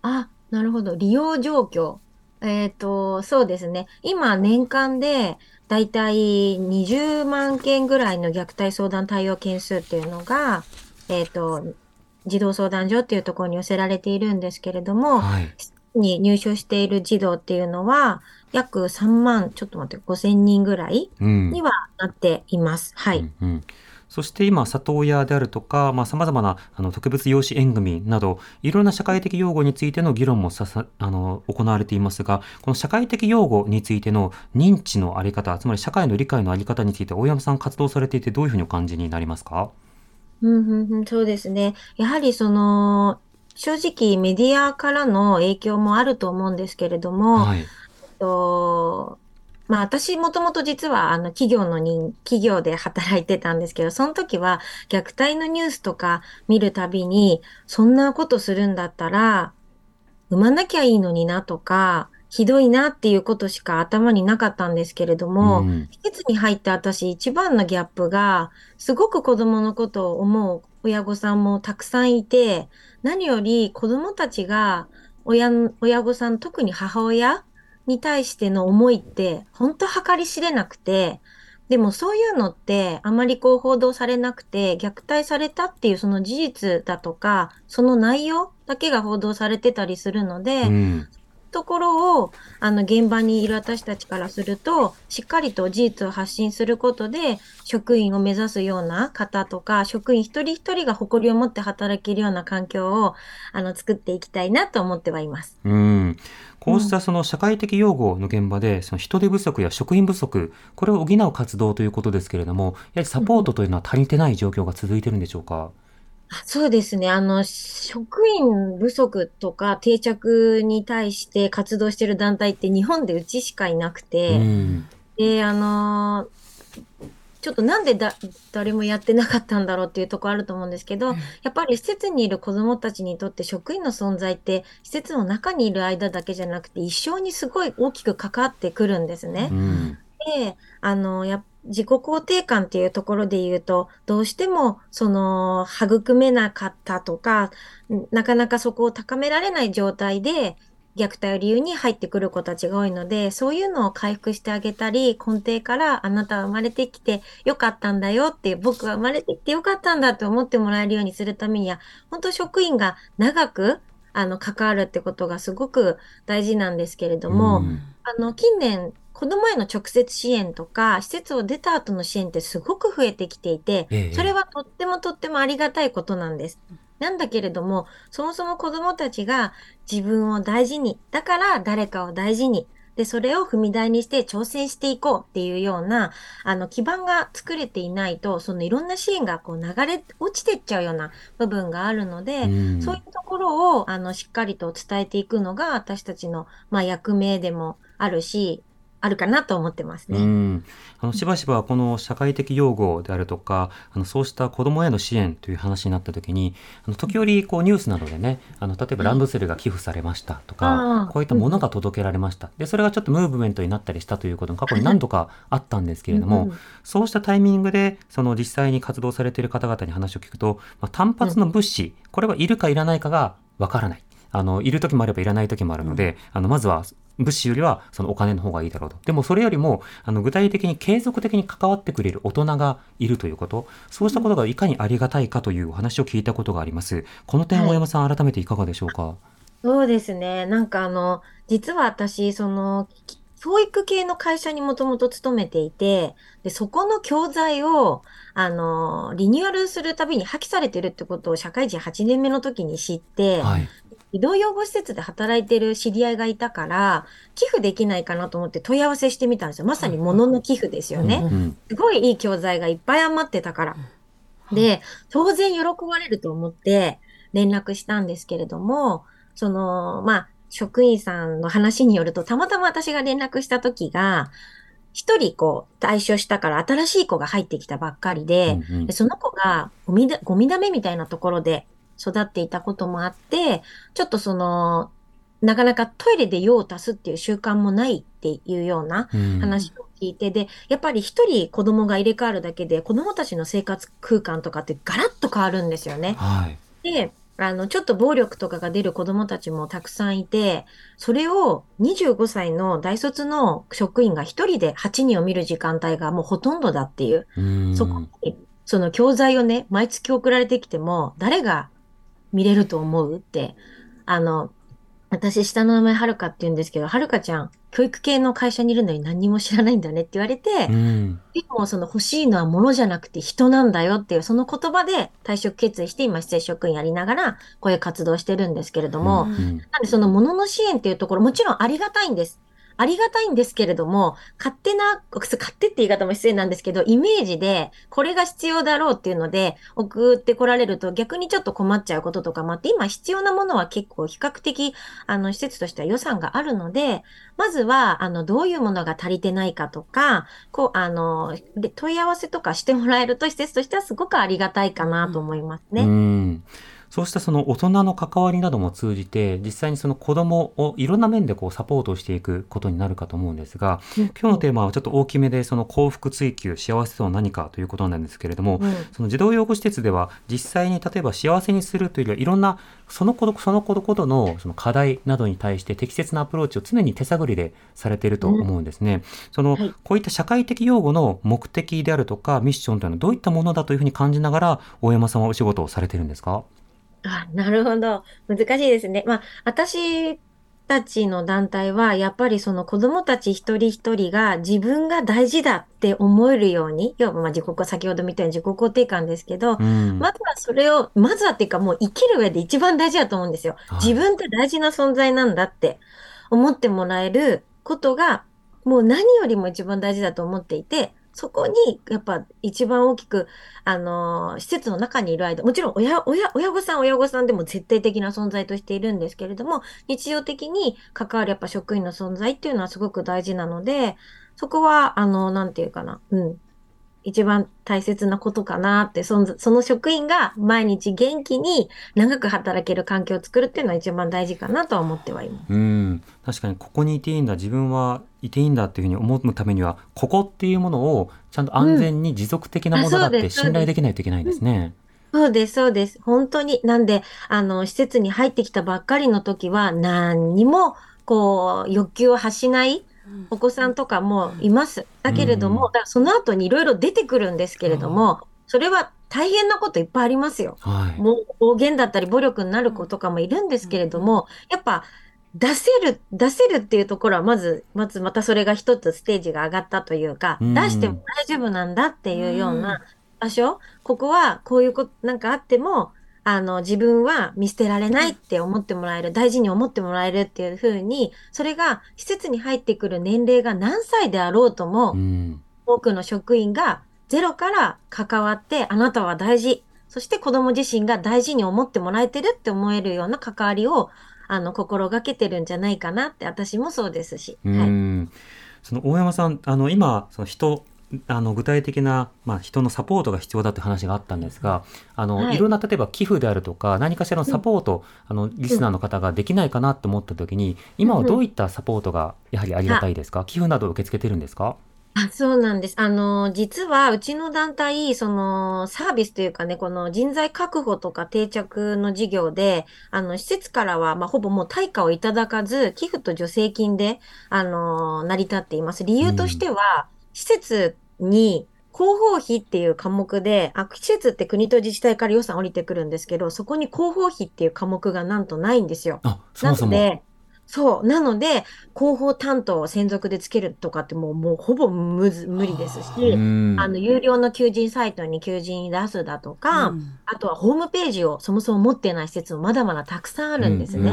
あ、なるほど。利用状況。えっ、ー、と、そうですね。今、年間で、だいたい20万件ぐらいの虐待相談対応件数っていうのが、えっ、ー、と、児童相談所っていうところに寄せられているんですけれども、はい、に入所している児童っていうのは、約3万、ちょっと待って、5千人ぐらいにはなっています。うん、はい。うんうんそして今、里親であるとか、まあ、様々なあの特別養子縁組など、いろんな社会的擁護についての議論もささあの行われていますが、この社会的擁護についての認知のあり方、つまり社会の理解のあり方について、大山さん活動されていて、どういうふうにお感じになりますか？うんうんうん、そうですね。やはりその、正直メディアからの影響もあると思うんですけれども、はい、とまあ私もともと実はあの企業の人、企業で働いてたんですけど、その時は虐待のニュースとか見るたびに、そんなことするんだったら、産まなきゃいいのになとか、ひどいなっていうことしか頭になかったんですけれども、うん、施設に入って私一番のギャップが、すごく子供のことを思う親御さんもたくさんいて、何より子供たちが親、親御さん、特に母親に対しての思いって本当計り知れなくて、でもそういうのってあまりこう報道されなくて、虐待されたっていうその事実だとか、その内容だけが報道されてたりするので、うん、ところを、あの、現場にいる私たちからすると、しっかりと事実を発信することで、職員を目指すような方とか、職員一人一人が誇りを持って働けるような環境を、あの、作っていきたいなと思ってはいます。うん。こうしたその社会的養護の現場で、その人手不足や職員不足、これを補う活動ということですけれども、やはりサポートというのは足りてない状況が続いてるんでしょうか、うんそうですね。あの、職員不足とか定着に対して活動してる団体って日本でうちしかいなくて、うん、で、あの、ちょっとなんでだ誰もやってなかったんだろうっていうところあると思うんですけど、うん、やっぱり施設にいる子どもたちにとって職員の存在って施設の中にいる間だけじゃなくて一生にすごい大きく関わってくるんですね。うん、であのや自己肯定感っていうところで言うと、どうしても、その、育めなかったとか、なかなかそこを高められない状態で、虐待を理由に入ってくる子たちが多いので、そういうのを回復してあげたり、根底からあなたは生まれてきてよかったんだよって、僕は生まれてきてよかったんだって思ってもらえるようにするためには、本当職員が長くあの関わるってことがすごく大事なんですけれども、あの近年子供への直接支援とか、施設を出た後の支援ってすごく増えてきていて、それはとってもとってもありがたいことなんです。なんだけれども、そもそも子供たちが自分を大事に、だから誰かを大事に、で、それを踏み台にして挑戦していこうっていうような、あの、基盤が作れていないと、そのいろんな支援がこう流れ落ちてっちゃうような部分があるので、うそういうところを、あの、しっかりと伝えていくのが私たちの、まあ、役目でもあるし、あるかなと思ってますね。うん。あのしばしばこの社会的養護であるとかあのそうした子どもへの支援という話になった時にあの時折こうニュースなどでねあの例えばランドセルが寄付されましたとか、こういったものが届けられました、でそれがちょっとムーブメントになったりしたということも過去に何度かあったんですけれども、そうしたタイミングでその実際に活動されている方々に話を聞くと、まあ、単発の物資、これはいるかいらないかがわからない。あの、いる時もあればいらない時もあるので、あの、まずは物資よりはそのお金の方がいいだろうと。でもそれよりも、あの具体的に継続的に関わってくれる大人がいるということ、そうしたことがいかにありがたいかというお話を聞いたことがあります。この点、大山さん、改めていかがでしょうか？そうですね。なんかあの、実は私、その、教育系の会社にもともと勤めていて、で、そこの教材を、あの、リニューアルするたびに破棄されてるってことを社会人8年目の時に知って、はい、児童養護施設で働いてる知り合いがいたから、寄付できないかなと思って問い合わせしてみたんですよ。まさに物の寄付ですよね。すごいいい教材がいっぱい余ってたから。で、当然喜ばれると思って連絡したんですけれども、その、まあ、職員さんの話によると、たまたま私が連絡した時が、一人こう退所したから新しい子が入ってきたばっかりで、うんうん、でその子がゴミだ、ゴミだめみたいなところで育っていたこともあって、ちょっとその、なかなかトイレで用を足すっていう習慣もないっていうような話を聞いて、うん、で、やっぱり一人子供が入れ替わるだけで子供たちの生活空間とかってガラッと変わるんですよね。はい、で、あの、ちょっと暴力とかが出る子供たちもたくさんいて、それを25歳の大卒の職員が一人で8人を見る時間帯がもうほとんどだっていう。うそこに、その教材をね、毎月送られてきても、誰が見れると思うって、あの、私、下の名前はるかって言うんですけど、はるかちゃん、教育系の会社にいるのに何にも知らないんだねって言われて、うん、でもその欲しいのは物じゃなくて人なんだよっていう、その言葉で退職決意して今、施設職員やりながら、こういう活動してるんですけれども、うん、なんでその物の支援っていうところ、もちろんありがたいんです。ありがたいんですけれども、勝手な、勝手って言い方も失礼なんですけど、イメージで、これが必要だろうっていうので、送ってこられると逆にちょっと困っちゃうこととかもあって、今必要なものは結構比較的、あの、施設としては予算があるので、まずは、あの、どういうものが足りてないかとか、こう、あの、で問い合わせとかしてもらえると、施設としてはすごくありがたいかなと思いますね。うんそうしたその大人の関わりなども通じて、実際にその子供をいろんな面でこうサポートしていくことになるかと思うんですが、今日のテーマはちょっと大きめで、その幸福追求、幸せとは何かということなんですけれども、うん、その児童養護施設では実際に例えば幸せにするというよりは、いろんなその子その子ごとのその課題などに対して適切なアプローチを常に手探りでされていると思うんですね。うん、その、はい、こういった社会的養護の目的であるとか、ミッションというのはどういったものだというふうに感じながら、大山さんはお仕事をされているんですか？あ、なるほど。難しいですね。まあ、私たちの団体は、やっぱりその子供たち一人一人が自分が大事だって思えるように、要はまあ自己、先ほどみたいに自己肯定感ですけど、うん、まずはそれを、まずはっていうかもう生きる上で一番大事だと思うんですよ。はい、自分って大事な存在なんだって思ってもらえることが、もう何よりも一番大事だと思っていて、そこに、やっぱ一番大きく、あの、施設の中にいる間、もちろん親、親、親御さん、親御さんでも絶対的な存在としているんですけれども、日常的に関わるやっぱ職員の存在っていうのはすごく大事なので、そこは、あの、なんていうかな、うん。一番大切なことかなって、そのその職員が毎日元気に長く働ける環境を作るっていうのは一番大事かなとは思ってはいます。うん確かにここにいていいんだ自分はいていいんだっていうふうに思うためにはここっていうものをちゃんと安全に持続的なものだって信頼できないといけないんですね。そうです、そうです。本当に。なんで、あの、施設に入ってきたばっかりの時は、何にも、こう、欲求を発しないお子さんとかもいます。だけれども、だその後にいろいろ出てくるんですけれども、それは大変なこといっぱいありますよ。はい、もう暴言だったり暴力になる子とかもいるんですけれども、やっぱ出せる、出せるっていうところはまず、まずまたそれが一つステージが上がったというか、出しても大丈夫なんだっていうような場所、ここはこういうことなんかあっても、あの、自分は見捨てられないって思ってもらえる、大事に思ってもらえるっていうふうに、それが施設に入ってくる年齢が何歳であろうとも、うん、多くの職員がゼロから関わって、あなたは大事、そして子供自身が大事に思ってもらえてるって思えるような関わりを、あの、心がけてるんじゃないかなって、私もそうですし。はい。その大山さん、あの、今、その人あの具体的な、まあ、人のサポートが必要だという話があったんですがあの、はい、いろんな例えば寄付であるとか何かしらのサポート、うん、あのリスナーの方ができないかなと思った時に今はどういったサポートがやはりありがたいですか、うん、寄付など受け付けてるんですか？あ、そうなんです。あの、実は、うちの団体、その、サービスというかね、この人材確保とか定着の事業で、あの、施設からは、まあ、ほぼもう対価をいただかず、寄付と助成金で、あの、成り立っています。理由としては、うん、施設に、広報費っていう科目で、あ、施設って国と自治体から予算降りてくるんですけど、そこに広報費っていう科目がなんとないんですよ。あ、そもそも。なので、そう。なので、広報担当を専属でつけるとかってもう、もうほぼ無無理ですし、あの、有料の求人サイトに求人出すだとか、うん、あとはホームページをそもそも持ってない施設もまだまだたくさんあるんですね。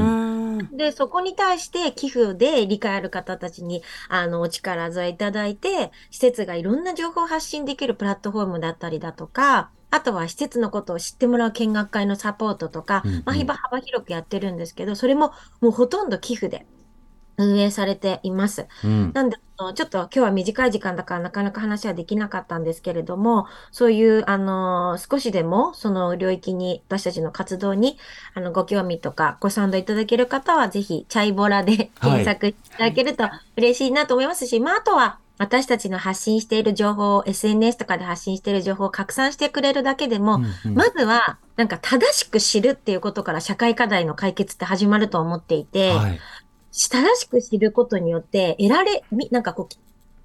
で、そこに対して寄付で理解ある方たちに、あの、お力添えいただいて、施設がいろんな情報を発信できるプラットフォームだったりだとか、あとは施設のことを知ってもらう見学会のサポートとか、うんうん、まあ、幅広くやってるんですけど、それももうほとんど寄付で運営されています。うん、なんで、ちょっと今日は短い時間だからなかなか話はできなかったんですけれども、そういう、あの、少しでもその領域に、私たちの活動に、あの、ご興味とかご賛同いただける方は、ぜひ、チャイボラで検索いただけると嬉しいなと思いますし、はい、まあ、あとは、私たちの発信している情報を SNS とかで発信している情報を拡散してくれるだけでも、うんうん、まずはなんか正しく知るっていうことから社会課題の解決って始まると思っていて、はい、正しく知ることによって得られ、なんかこう、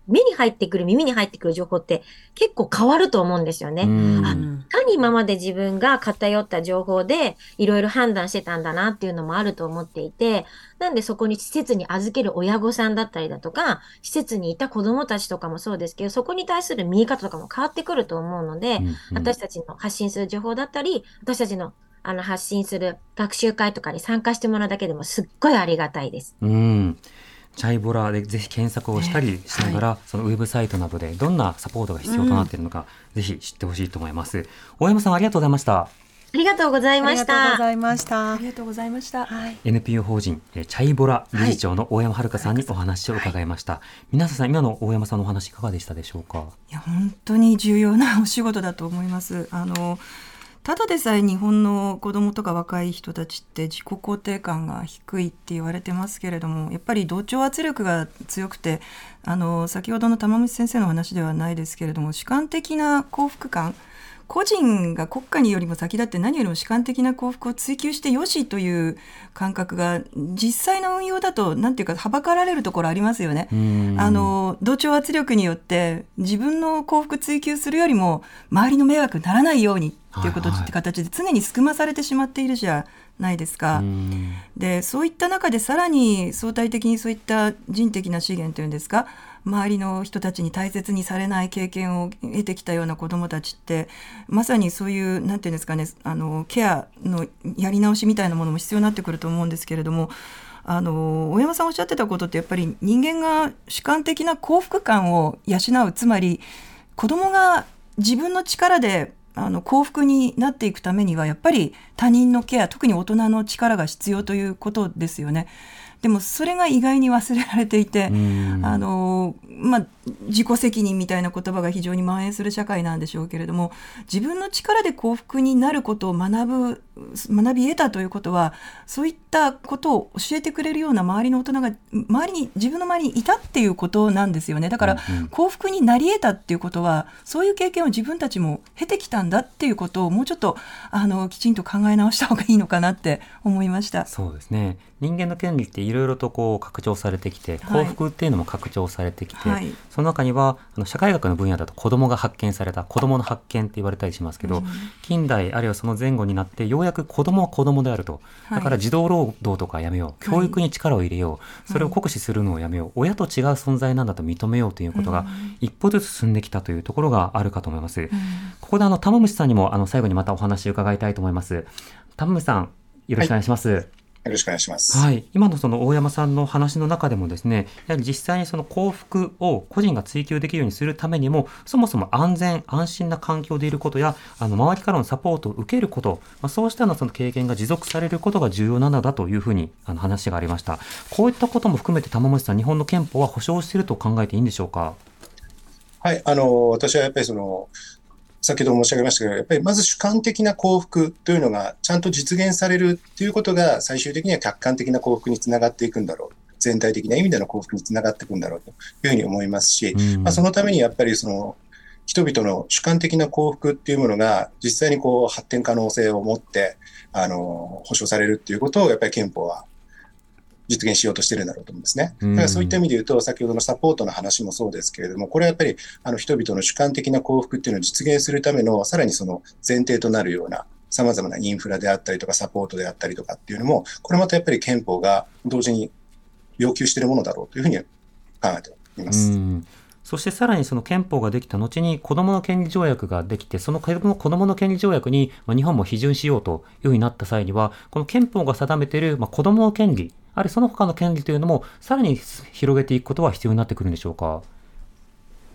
目に入ってくる、耳に入ってくる情報って結構変わると思うんですよね。あ、いかに今まで自分が偏った情報でいろいろ判断してたんだなっていうのもあると思っていて、なんでそこに施設に預ける親御さんだったりだとか、施設にいた子供たちとかもそうですけど、そこに対する見え方とかも変わってくると思うので、うんうん、私たちの発信する情報だったり、私たちのあの発信する学習会とかに参加してもらうだけでもすっごいありがたいです。うんチャイボラでぜひ検索をしたりしながら、はい、そのウェブサイトなどでどんなサポートが必要となっているのか、うん、ぜひ知ってほしいと思います。大山さんありがとうございました。ありがとうございました。ありがとうございました。ありがとうございました。はい、NPO 法人チャイボラ理事長の大山遥さんにお話を伺いました。はい、皆さん今の大山さんのお話いかがでしたでしょうか？いや本当に重要なお仕事だと思います。あのただでさえ日本の子どもとか若い人たちって自己肯定感が低いって言われてますけれどもやっぱり同調圧力が強くてあの先ほどの玉虫先生の話ではないですけれども主観的な幸福感個人が国家によりも先立って何よりも主観的な幸福を追求してよしという感覚が実際の運用だと何ていうかはばかられるところありますよね。あの同調圧力によって自分の幸福追求するよりも周りの迷惑にならないようにっていうことって形で常にすくまされてしまっているじゃないですか。でそういった中でさらに相対的にそういった人的な資源というんですか？周りの人たちに大切にされない経験を得てきたような子どもたちってまさにそういう何て言うんですかねあのケアのやり直しみたいなものも必要になってくると思うんですけれども。あの大山さんおっしゃってたことってやっぱり人間が主観的な幸福感を養うつまり子どもが自分の力であの幸福になっていくためにはやっぱり他人のケア特に大人の力が必要ということですよね。でもそれが意外に忘れられていて、あのまあ、自己責任みたいな言葉が非常に蔓延する社会なんでしょうけれども自分の力で幸福になることを学ぶ学び得たということはそういったことを教えてくれるような周りの大人が周りに自分の周りにいたっていうことなんですよね。だから、幸福になり得たっていうことはそういう経験を自分たちも経てきたんだっていうことをもうちょっとあのきちんと考え直した方がいいのかなって思いました。そうですね人間の権利っていろいろとこう拡張されてきて幸福っていうのも拡張されてきて、はい、その中にはあの社会学の分野だと子供が発見された子供の発見って言われたりしますけど、うん、近代あるいはその前後になってようやく子供は子供であると、だから児童労働とかやめよう教育に力を入れよう、それを酷使するのをやめよう親と違う存在なんだと認めようということが一歩ずつ進んできたというところがあるかと思います。うん、ここであの玉虫さんにもあの最後にまたお話を伺いたいと思います。玉虫さんよろしくお願いします。はいよろしくお願いします。はい、今のその大山さんの話の中でもですね、やはり実際にその幸福を個人が追求できるようにするためにも、そもそも安全安心な環境でいることや、あの周りからのサポートを受けること、まあ、そうしたのその経験が持続されることが重要なのだというふうにあの話がありました。こういったことも含めて玉森さん、日本の憲法は保障していると考えていいんでしょうか？はい、あの私はやっぱりその先ほど申し上げましたけど、やっぱりまず主観的な幸福というのがちゃんと実現されるということが最終的には客観的な幸福につながっていくんだろう。全体的な意味での幸福につながっていくんだろうというふうに思いますし、うん、まあ、そのためにやっぱりその人々の主観的な幸福っていうものが実際にこう発展可能性を持ってあの保障されるっていうことをやっぱり憲法は実現しようとしてるんだろうと思うんですね。だからそういった意味で言うと、先ほどのサポートの話もそうですけれども、これはやっぱりあの人々の主観的な幸福っていうのを実現するための、さらにその前提となるような、さまざまなインフラであったりとか、サポートであったりとかっていうのも、これまたやっぱり憲法が同時に要求しているものだろうというふうに考えています。そしてさらにその憲法ができた後に子どもの権利条約ができて、その子どもの権利条約に日本も批准しようというふうになった際には、この憲法が定めている子どもの権利、あるいはその他の権利というのも、さらに広げていくことは必要になってくるんでしょうか？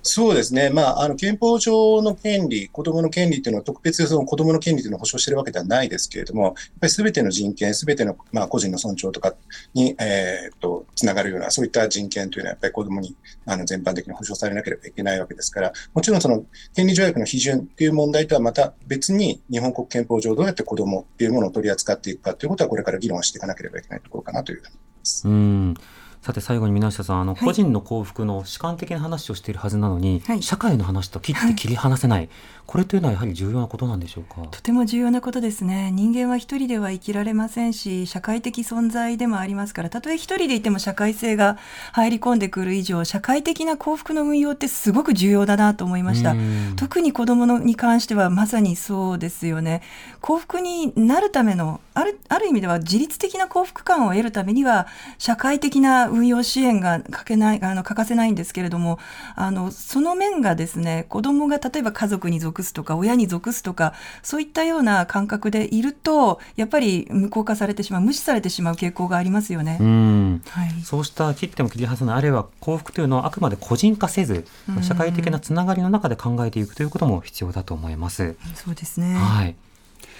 そうですね、まあ、あの憲法上の権利、子どもの権利というのは、特別その子どもの権利というのを保障しているわけではないですけれども、やっぱりすべての人権、すべての、まあ、個人の尊重とかに、えー、とつながるような、そういった人権というのは、やっぱり子どもにあの全般的に保障されなければいけないわけですから、もちろんその権利条約の批准という問題とはまた別に、日本国憲法上どうやって子どもというものを取り扱っていくかということは、これから議論していかなければいけないところかなというふうに思います。うんさて最後に皆下さんあの、個人の幸福の主観的な話をしているはずなのに、はい、社会の話と切って切り離せない、はい、これというのはやはり重要なことなんでしょうか？とても重要なことですね。人間は一人では生きられませんし社会的存在でもありますから。たとえ一人でいても社会性が入り込んでくる以上社会的な幸福の運用ってすごく重要だなと思いました。特に子供のに関してはまさにそうですよね。幸福になるためのあるある意味では自律的な幸福感を得るためには社会的な運用支援が欠けないあの欠かせないんですけれどもあのその面がですね子どもが例えば家族に属すとか親に属すとかそういったような感覚でいるとやっぱり無効化されてしまう無視されてしまう傾向がありますよね。はい、そうした切っても切り離いあるいは幸福というのはあくまで個人化せず社会的なつながりの中で考えていくということも必要だと思います。そうですね、はい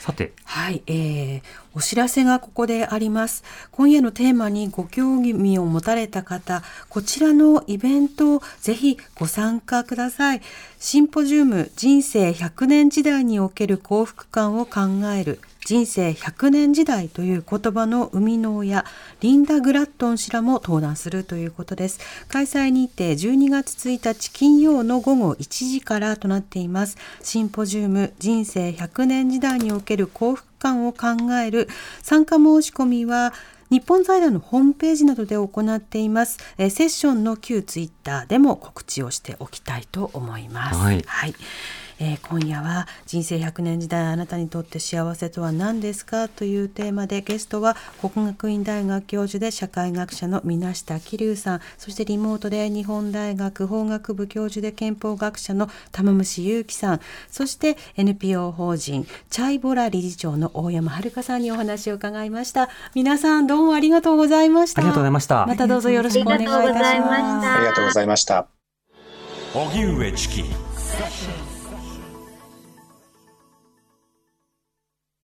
さて。はい、えー、お知らせがここであります。今夜のテーマにご興味を持たれた方、こちらのイベントぜひご参加ください。シンポジウム人生100年時代における幸福感を考える人生100年時代という言葉の生みの親リンダ・グラットン氏らも登壇するということです。開催日程12月1日金曜の午後1時からとなっています。シンポジウム人生100年時代における幸福感を考える参加申し込みは日本財団のホームページなどで行っています、えセッションの旧ツイッターでも告知をしておきたいと思います。はい、はいえー、今夜は人生100年時代あなたにとって幸せとは何ですかというテーマでゲストは国学院大学教授で社会学者の水下桐生さんそしてリモートで日本大学法学部教授で憲法学者の玉虫祐樹さんそして NPO 法人チャイボラ理事長の大山遥さんにお話を伺いました。皆さんどうもありがとうございました。ありがとうございました。またどうぞよろしくお願いいたします。ありがとうございました。荻上チキ